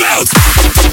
Bounce!